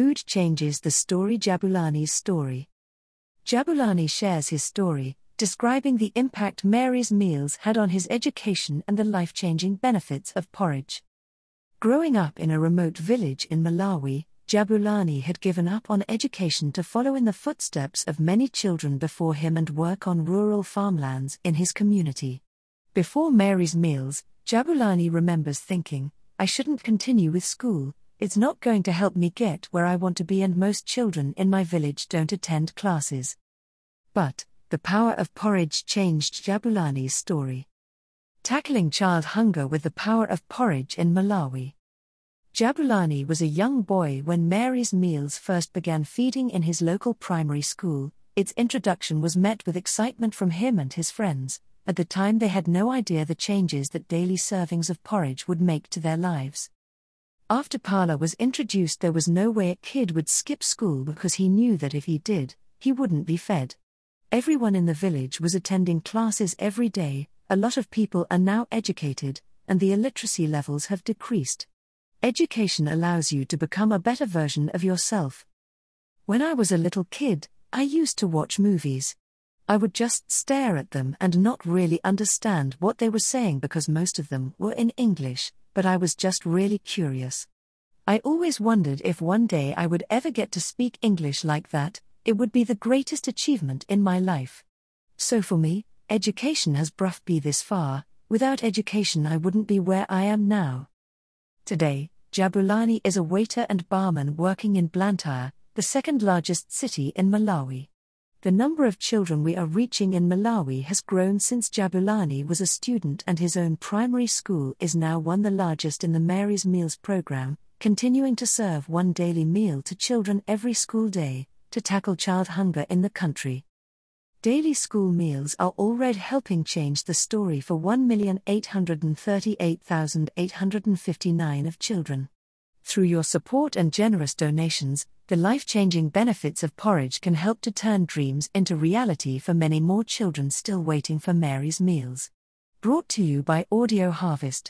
Food changes the story Jabulani's story. Jabulani shares his story, describing the impact Mary's meals had on his education and the life changing benefits of porridge. Growing up in a remote village in Malawi, Jabulani had given up on education to follow in the footsteps of many children before him and work on rural farmlands in his community. Before Mary's meals, Jabulani remembers thinking, I shouldn't continue with school, it's not going to help me get where I want to be, and most children in my village don't attend classes. But, the power of porridge changed Jabulani's story. Tackling child hunger with the power of porridge in Malawi. Jabulani was a young boy when Mary's Meals first began feeding in his local primary school. Its introduction was met with excitement from him and his friends. At the time, they had no idea the changes that daily servings of porridge would make to their lives. After phala was introduced, there was no way a kid would skip school because he knew that if he did, he wouldn't be fed. Everyone in the village was attending classes every day, a lot of people are now educated, and the illiteracy levels have decreased. Education allows you to become a better version of yourself. When I was a little kid, I used to watch movies. I would just stare at them and not really understand what they were saying because most of them were in English, but I was just really curious. I always wondered if one day I would ever get to speak English like that, it would be the greatest achievement in my life. So for me, education has brought me this far, without education, I wouldn't be where I am now. Today, Jabulani is a waiter and barman working in Blantyre, the second largest city in Malawi. The number of children we are reaching in Malawi has grown since Jabulani was a student, and his own primary school is now one of the largest in the Mary's Meals program, continuing to serve one daily meal to children every school day to tackle child hunger in the country. Daily school meals are already helping change the story for 1,838,859 of children. Through your support and generous donations, the life changing benefits of porridge can help to turn dreams into reality for many more children still waiting for Mary's meals. Brought to you by Audio Harvest.